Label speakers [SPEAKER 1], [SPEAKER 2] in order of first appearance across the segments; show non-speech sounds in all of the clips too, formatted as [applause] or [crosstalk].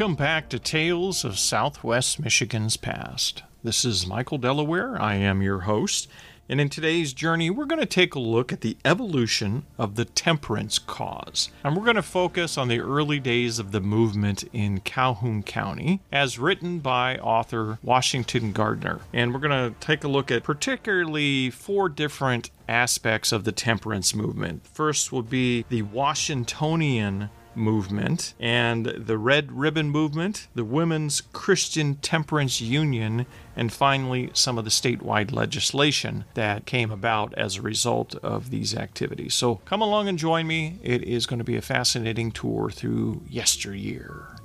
[SPEAKER 1] Welcome back to Tales of Southwest Michigan's Past. This is Michael Delaware. I am your host. And in today's journey, we're going to take a look at the evolution of the temperance cause. And we're going to focus on the early days of the movement in Calhoun County, as written by author Washington Gardner. And we're going to take a look at particularly four different aspects of the temperance movement. First will be the Washingtonian movement and the Red Ribbon movement, the Women's Christian Temperance Union, and finally some of the statewide legislation that came about as a result of these activities. So come along and join me. It is going to be a fascinating tour through yesteryear.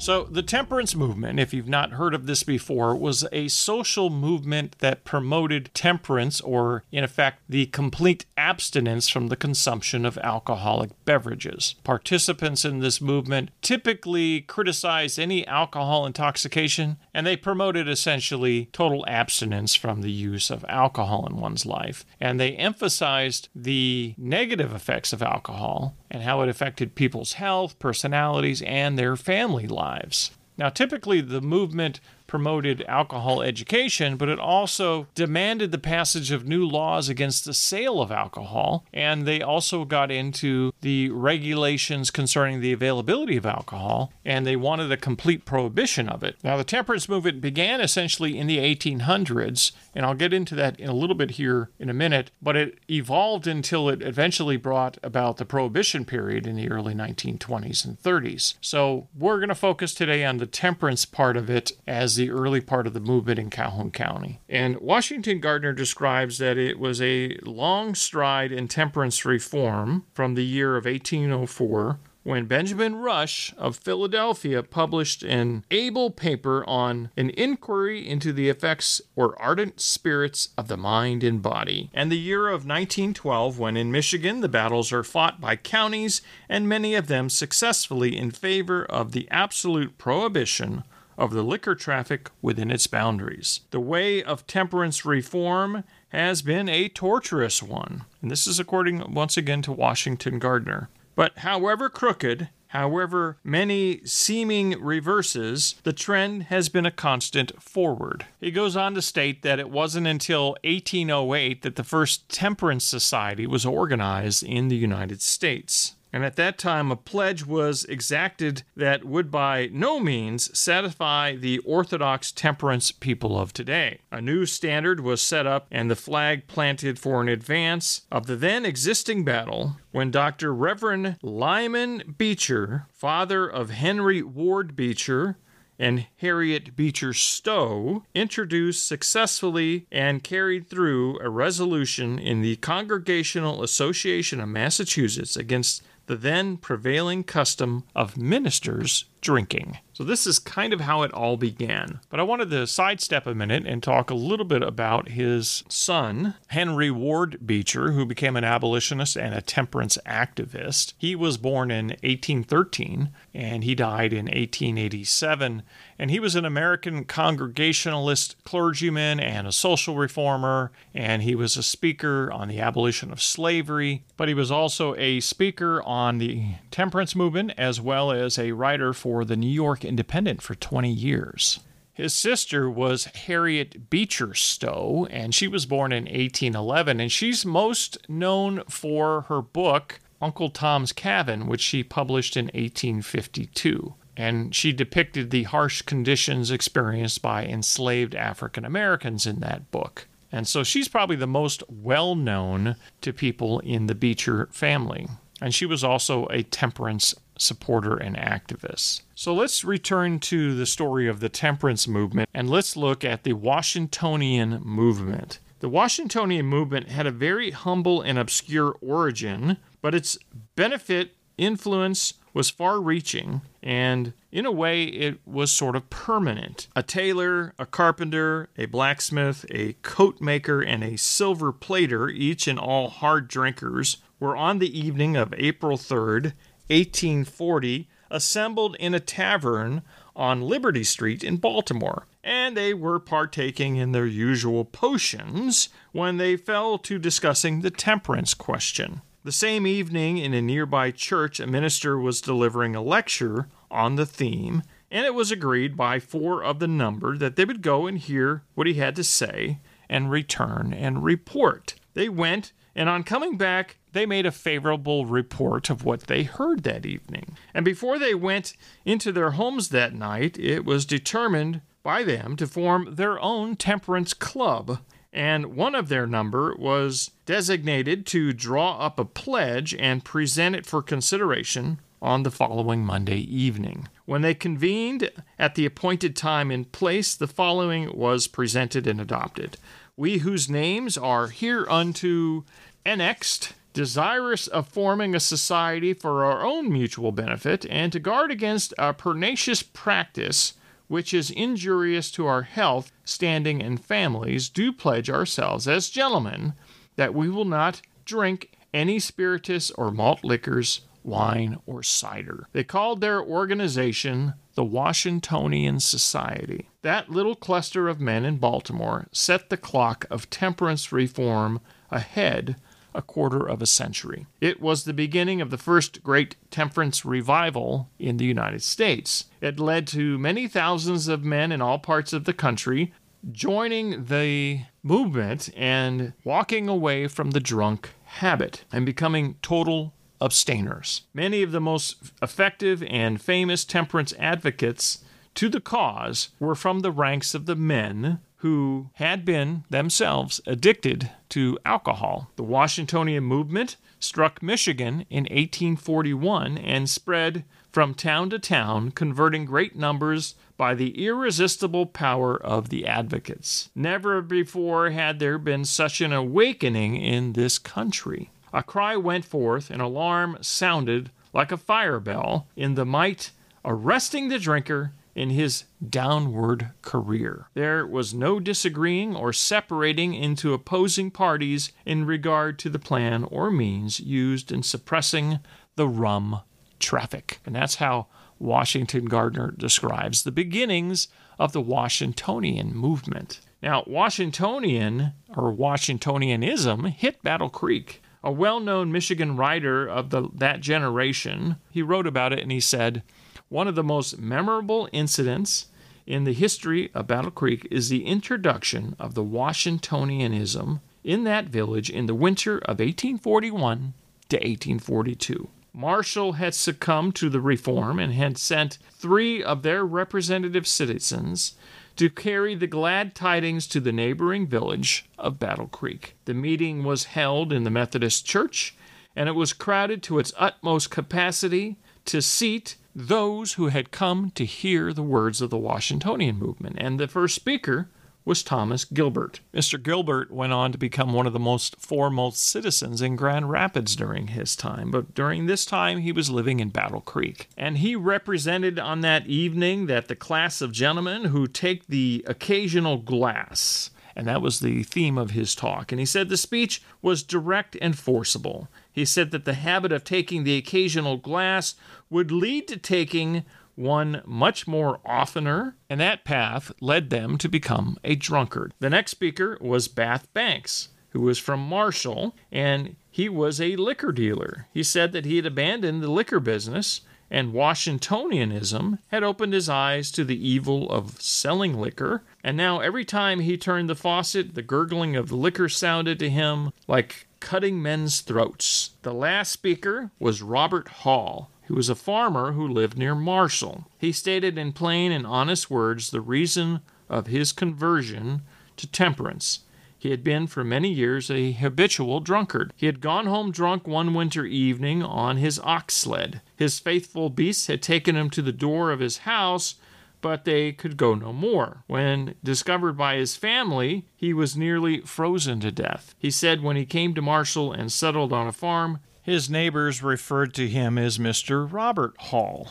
[SPEAKER 1] So, the temperance movement, if you've not heard of this before, was a social movement that promoted temperance, or in effect, the complete abstinence from the consumption of alcoholic beverages. Participants in this movement typically criticized any alcohol intoxication, and they promoted essentially total abstinence from the use of alcohol in one's life. And they emphasized the negative effects of alcohol and how it affected people's health, personalities, and their family lives. Now, typically, the movement promoted alcohol education, but it also demanded the passage of new laws against the sale of alcohol. And they also got into the regulations concerning the availability of alcohol, and they wanted a complete prohibition of it. Now, the temperance movement began essentially in the 1800s, and I'll get into that in a little bit here in a minute, but it evolved until it eventually brought about the prohibition period in the early 1920s and 30s. So, we're going to focus today on the temperance part of it as the early part of the movement in Calhoun County. And Washington Gardner describes that it was a long stride in temperance reform from the year of 1804 when Benjamin Rush of Philadelphia published an able paper on an inquiry into the effects or ardent spirits of the mind and body, and the year of 1912 when in Michigan the battles are fought by counties and many of them successfully in favor of the absolute prohibition of the liquor traffic within its boundaries. The way of temperance reform has been a torturous one, and this is according once again to Washington Gardner. But however crooked, however many seeming reverses, the trend has been a constant forward. He goes on to state that it wasn't until 1808 that the first temperance society was organized in the United States. And at that time, a pledge was exacted that would by no means satisfy the orthodox temperance people of today. A new standard was set up and the flag planted for an advance of the then existing battle when Dr. Reverend Lyman Beecher, father of Henry Ward Beecher, and Harriet Beecher Stowe introduced successfully and carried through a resolution in the Congregational Association of Massachusetts against the then prevailing custom of ministers drinking. So, this is kind of how it all began. But I wanted to sidestep a minute and talk a little bit about his son, Henry Ward Beecher, who became an abolitionist and a temperance activist. He was born in 1813 and he died in 1887. And he was an American Congregationalist clergyman and a social reformer, and he was a speaker on the abolition of slavery, but he was also a speaker on the temperance movement as well as a writer for for the New York Independent for 20 years. His sister was Harriet Beecher Stowe, and she was born in 1811, and she's most known for her book, Uncle Tom's Cabin, which she published in 1852. And she depicted the harsh conditions experienced by enslaved African Americans in that book. And so she's probably the most well known to people in the Beecher family. And she was also a temperance supporter and activist. So let's return to the story of the temperance movement and let's look at the Washingtonian movement. The Washingtonian movement had a very humble and obscure origin, but its benefit influence was far reaching, and in a way, it was sort of permanent. A tailor, a carpenter, a blacksmith, a coat maker, and a silver plater, each and all hard drinkers, were on the evening of April 3rd 1840 assembled in a tavern on Liberty Street in Baltimore, and they were partaking in their usual potions when they fell to discussing the temperance question. The same evening, in a nearby church, a minister was delivering a lecture on the theme, and it was agreed by four of the number that they would go and hear what he had to say and return and report. They went, and on coming back, they made a favorable report of what they heard that evening. And before they went into their homes that night, it was determined by them to form their own temperance club. And one of their number was designated to draw up a pledge and present it for consideration on the following Monday evening. When they convened at the appointed time and place, the following was presented and adopted. We whose names are hereunto annexed, desirous of forming a society for our own mutual benefit, and to guard against a pernicious practice which is injurious to our health, standing, and families, do pledge ourselves as gentlemen that we will not drink any spirituous or malt liquors, wine, or cider. They called their organization the Washingtonian Society. That little cluster of men in Baltimore set the clock of temperance reform ahead a quarter of a century. It was the beginning of the first great temperance revival in the United States. It led to many thousands of men in all parts of the country joining the movement and walking away from the drunk habit and becoming total abstainers. Many of the most effective and famous temperance advocates to the cause were from the ranks of the men who had been themselves addicted to alcohol. The Washingtonian movement struck Michigan in 1841 and spread from town to town, converting great numbers by the irresistible power of the advocates. Never before had there been such an awakening in this country. A cry went forth, an alarm sounded like a fire bell in the might, arresting the drinker in his downward career. There was no disagreeing or separating into opposing parties in regard to the plan or means used in suppressing the rum traffic. And that's how Washington Gardner describes the beginnings of the Washingtonian movement. Now, Washingtonian or Washingtonianism hit Battle Creek. A well known Michigan writer of the, that generation, he wrote about it and he said, one of the most memorable incidents in the history of Battle Creek is the introduction of the Washingtonianism in that village in the winter of 1841 to 1842. Marshall had succumbed to the reform and had sent three of their representative citizens to carry the glad tidings to the neighboring village of Battle Creek. The meeting was held in the Methodist Church, and it was crowded to its utmost capacity to seat those who had come to hear the words of the Washingtonian movement. And the first speaker was Thomas Gilbert. Mr. Gilbert went on to become one of the most foremost citizens in Grand Rapids during his time, but during this time he was living in Battle Creek. And he represented on that evening that the class of gentlemen who take the occasional glass and that was the theme of his talk. And he said the speech was direct and forcible. He said that the habit of taking the occasional glass would lead to taking one much more oftener, and that path led them to become a drunkard. The next speaker was Bath Banks, who was from Marshall, and he was a liquor dealer. He said that he had abandoned the liquor business and Washingtonianism had opened his eyes to the evil of selling liquor, and now every time he turned the faucet, the gurgling of the liquor sounded to him like cutting men's throats. The last speaker was Robert Hall, who was a farmer who lived near Marshall. He stated in plain and honest words the reason of his conversion to temperance. He had been for many years a habitual drunkard. He had gone home drunk one winter evening on his ox sled. His faithful beasts had taken him to the door of his house, but they could go no more. When discovered by his family, he was nearly frozen to death. He said when he came to Marshall and settled on a farm, his neighbors referred to him as Mr. Robert Hall.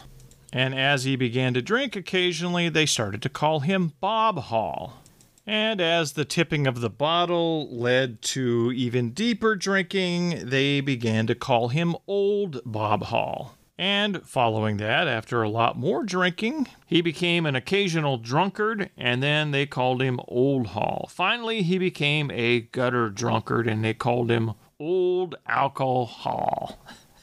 [SPEAKER 1] And as he began to drink occasionally, they started to call him Bob Hall. And as the tipping of the bottle led to even deeper drinking, they began to call him Old Bob Hall. And following that, after a lot more drinking, he became an occasional drunkard, and then they called him Old Hall. Finally, he became a gutter drunkard, and they called him old alcohol.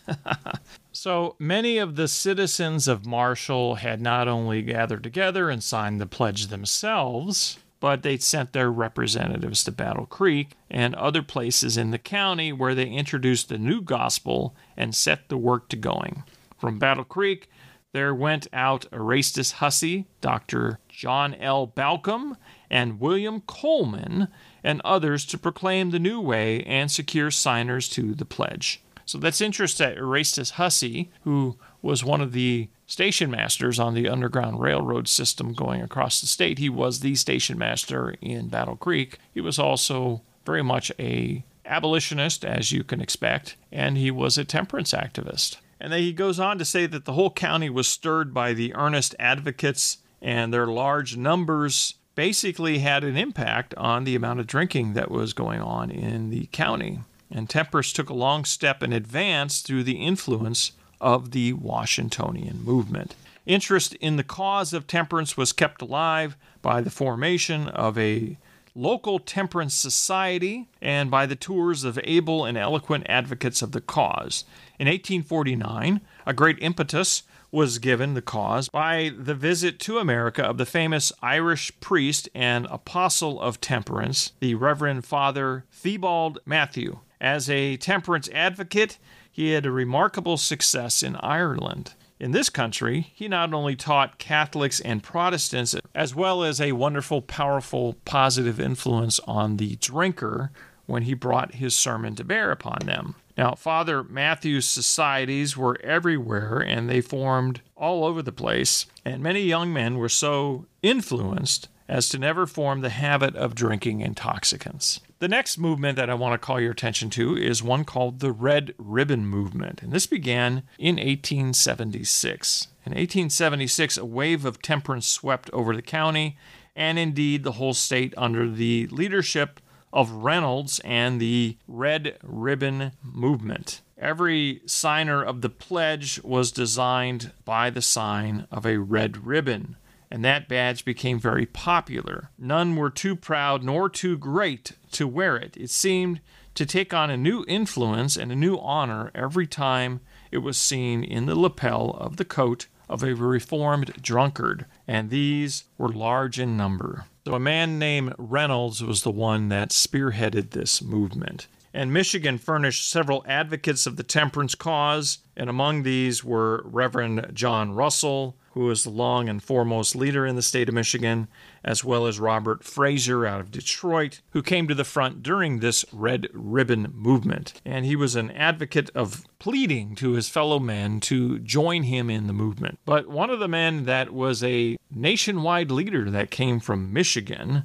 [SPEAKER 1] [laughs] so many of the citizens of Marshall had not only gathered together and signed the pledge themselves, but they sent their representatives to Battle Creek and other places in the county where they introduced the new gospel and set the work to going. From Battle Creek, there went out Erastus Hussey, Dr. John L. Balcom, and William Coleman, and others to proclaim the new way and secure signers to the pledge. So that's interesting Erastus Hussey, who was one of the station masters on the Underground Railroad system going across the state, he was the station master in Battle Creek. He was also very much a abolitionist, as you can expect, and he was a temperance activist. And then he goes on to say that the whole county was stirred by the earnest advocates and their large numbers basically had an impact on the amount of drinking that was going on in the county. And temperance took a long step in advance through the influence of the Washingtonian movement. Interest in the cause of temperance was kept alive by the formation of a local temperance society and by the tours of able and eloquent advocates of the cause. In 1849, a great impetus was given the cause by the visit to America of the famous Irish priest and apostle of temperance, the Reverend Father Theobald Mathew. As a temperance advocate, he had a remarkable success in Ireland. In this country, he not only taught Catholics and Protestants, as well as a wonderful, powerful, positive influence on the drinker when he brought his sermon to bear upon them. Now, Father Mathew's societies were everywhere and they formed all over the place, and many young men were so influenced as to never form the habit of drinking intoxicants. The next movement that I want to call your attention to is one called the Red Ribbon Movement, and this began in 1876. In 1876, a wave of temperance swept over the county and indeed the whole state under the leadership of Reynolds and the Red Ribbon Movement. Every signer of the pledge was designed by the sign of a red ribbon and that badge became very popular. None were too proud nor too great to wear it. It seemed to take on a new influence and a new honor every time it was seen in the lapel of the coat of a reformed drunkard, and these were large in number. So a man named Reynolds was the one that spearheaded this movement. And Michigan furnished several advocates of the temperance cause, and among these were Reverend John Russell, who is the long and foremost leader in the state of Michigan, as well as Robert Fraser out of Detroit, who came to the front during this Red Ribbon movement. And he was an advocate of pleading to his fellow men to join him in the movement. But one of the men that was a nationwide leader that came from Michigan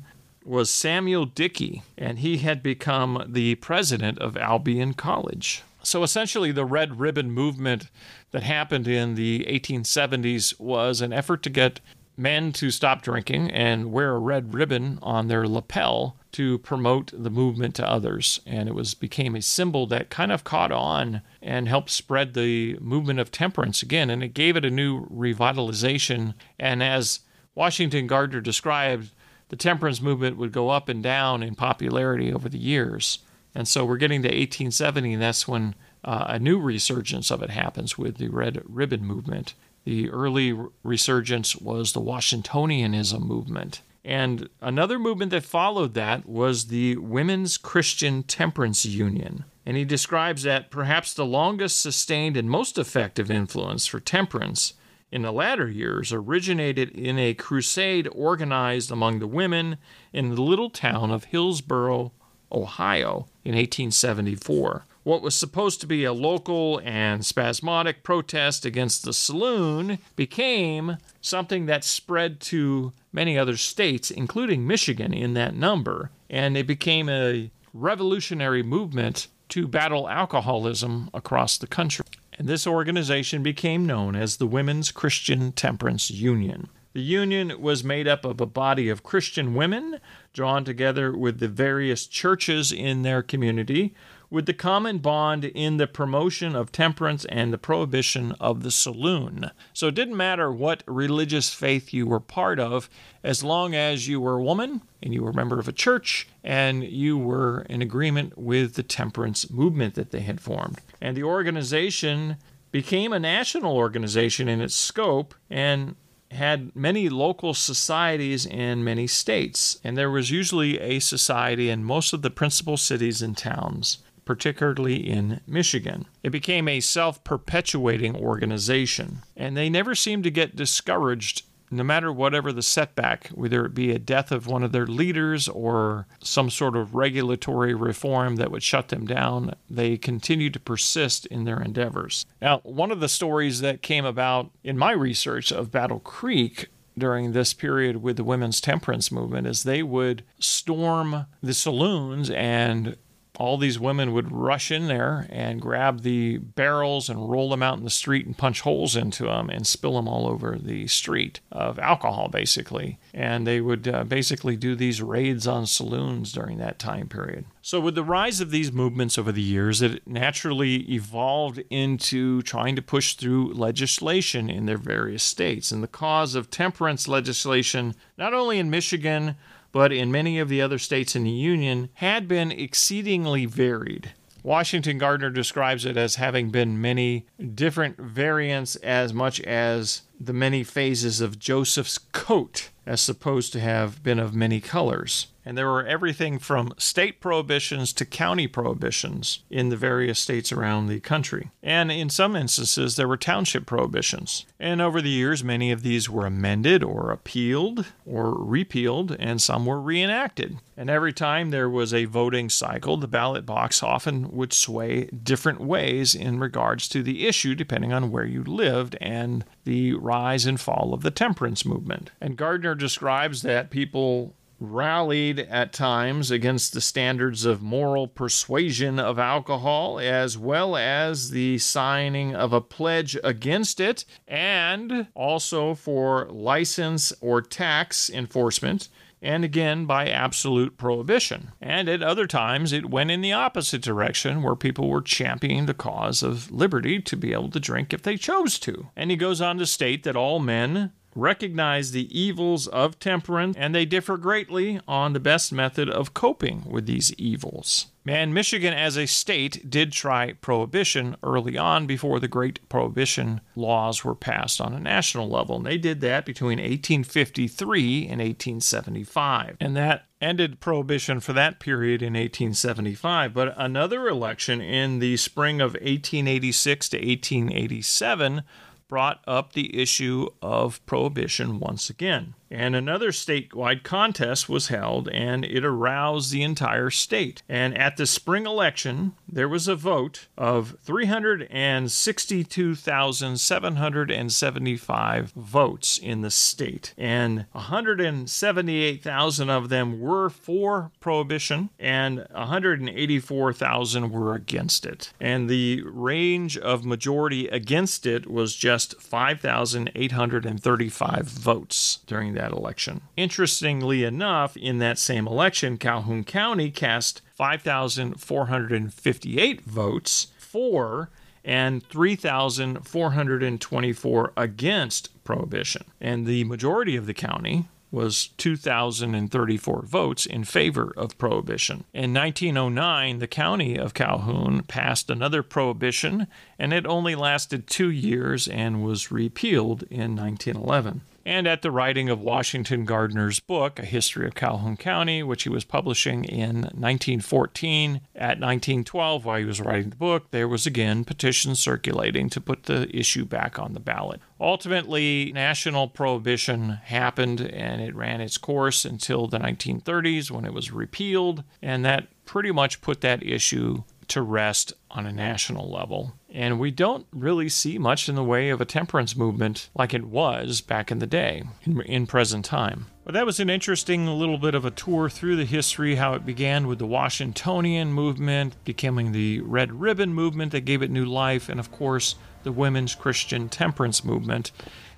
[SPEAKER 1] was Samuel Dickie, and he had become the president of Albion College. So essentially, the Red Ribbon movement that happened in the 1870s was an effort to get men to stop drinking and wear a red ribbon on their lapel to promote the movement to others. And it was became a symbol that kind of caught on and helped spread the movement of temperance again. And it gave it a new revitalization. And as Washington Gardner described the temperance movement would go up and down in popularity over the years and so we're getting to 1870, and that's when uh, a new resurgence of it happens with the Red Ribbon Movement. The early resurgence was the Washingtonianism movement. And another movement that followed that was the Women's Christian Temperance Union. And he describes that perhaps the longest sustained and most effective influence for temperance in the latter years originated in a crusade organized among the women in the little town of Hillsboro, Ohio in 1874. What was supposed to be a local and spasmodic protest against the saloon became something that spread to many other states, including Michigan, in that number. And it became a revolutionary movement to battle alcoholism across the country. And this organization became known as the Women's Christian Temperance Union. The union was made up of a body of Christian women drawn together with the various churches in their community, with the common bond in the promotion of temperance and the prohibition of the saloon. So it didn't matter what religious faith you were part of, as long as you were a woman and you were a member of a church and you were in agreement with the temperance movement that they had formed. And the organization became a national organization in its scope and had many local societies in many states, and there was usually a society in most of the principal cities and towns, particularly in Michigan. It became a self perpetuating organization, and they never seemed to get discouraged no matter whatever the setback, whether it be a death of one of their leaders or some sort of regulatory reform that would shut them down, they continued to persist in their endeavors. Now, one of the stories that came about in my research of Battle Creek during this period with the women's temperance movement is they would storm the saloons and all these women would rush in there and grab the barrels and roll them out in the street and punch holes into them and spill them all over the street of alcohol, basically. And they would uh, basically do these raids on saloons during that time period. So, with the rise of these movements over the years, it naturally evolved into trying to push through legislation in their various states. And the cause of temperance legislation, not only in Michigan, but in many of the other states in the Union, had been exceedingly varied. Washington Gardner describes it as having been many different variants, as much as the many phases of Joseph's coat, as supposed to have been of many colors. And there were everything from state prohibitions to county prohibitions in the various states around the country. And in some instances, there were township prohibitions. And over the years, many of these were amended or appealed or repealed, and some were reenacted. And every time there was a voting cycle, the ballot box often would sway different ways in regards to the issue, depending on where you lived and the rise and fall of the temperance movement. And Gardner describes that people rallied at times against the standards of moral persuasion of alcohol, as well as the signing of a pledge against it, and also for license or tax enforcement. And again, by absolute prohibition. And at other times, it went in the opposite direction, where people were championing the cause of liberty to be able to drink if they chose to. And he goes on to state that all men recognize the evils of temperance, and they differ greatly on the best method of coping with these evils. And Michigan, as a state, did try prohibition early on before the great prohibition laws were passed on a national level. And they did that between 1853 and 1875. And that ended prohibition for that period in 1875. But another election in the spring of 1886 to 1887 brought up the issue of prohibition once again. And another statewide contest was held, and it aroused the entire state. And at the spring election, there was a vote of 362,775 votes in the state. And 178,000 of them were for prohibition, and 184,000 were against it. And the range of majority against it was just 5,835 votes during that election. Interestingly enough, in that same election, Calhoun County cast 5,458 votes for and 3,424 against prohibition. And the majority of the county was 2,034 votes in favor of prohibition. In 1909, the county of Calhoun passed another prohibition, and it only lasted two years and was repealed in 1911 and at the writing of Washington Gardner's book, A History of Calhoun County, which he was publishing in 1914. At 1912, while he was writing the book, there was again petitions circulating to put the issue back on the ballot. Ultimately, national prohibition happened and it ran its course until the 1930s when it was repealed, and that pretty much put that issue to rest on a national level. And we don't really see much in the way of a temperance movement like it was back in the day, in, in, present time. But that was an interesting little bit of a tour through the history, how it began with the Washingtonian movement, becoming the Red Ribbon movement that gave it new life, and of course, the Women's Christian Temperance movement.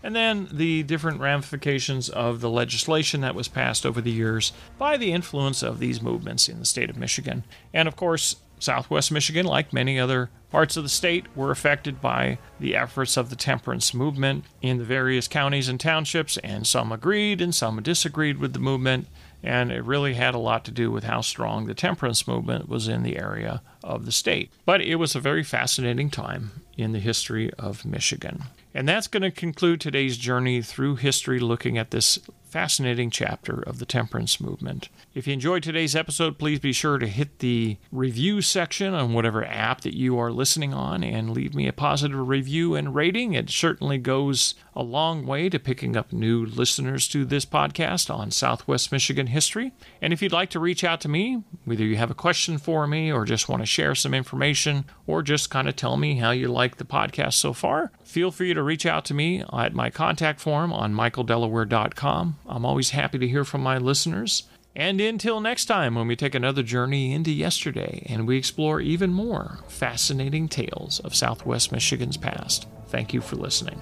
[SPEAKER 1] And then the different ramifications of the legislation that was passed over the years by the influence of these movements in the state of Michigan. And of course, Southwest Michigan, like many other parts of the state, were affected by the efforts of the temperance movement in the various counties and townships, and some agreed and some disagreed with the movement. And it really had a lot to do with how strong the temperance movement was in the area of the state. But it was a very fascinating time in the history of Michigan. And that's going to conclude today's journey through history looking at this fascinating chapter of the temperance movement. If you enjoyed today's episode, please be sure to hit the review section on whatever app that you are listening on and leave me a positive review and rating. It certainly goes a long way to picking up new listeners to this podcast on Southwest Michigan history. And if you'd like to reach out to me, whether you have a question for me or just want to share some information or just kind of tell me how you like the podcast so far, feel free to reach out to me at my contact form on michaeldelaware.com. I'm always happy to hear from my listeners. And until next time, when we take another journey into yesterday and we explore even more fascinating tales of Southwest Michigan's past. Thank you for listening.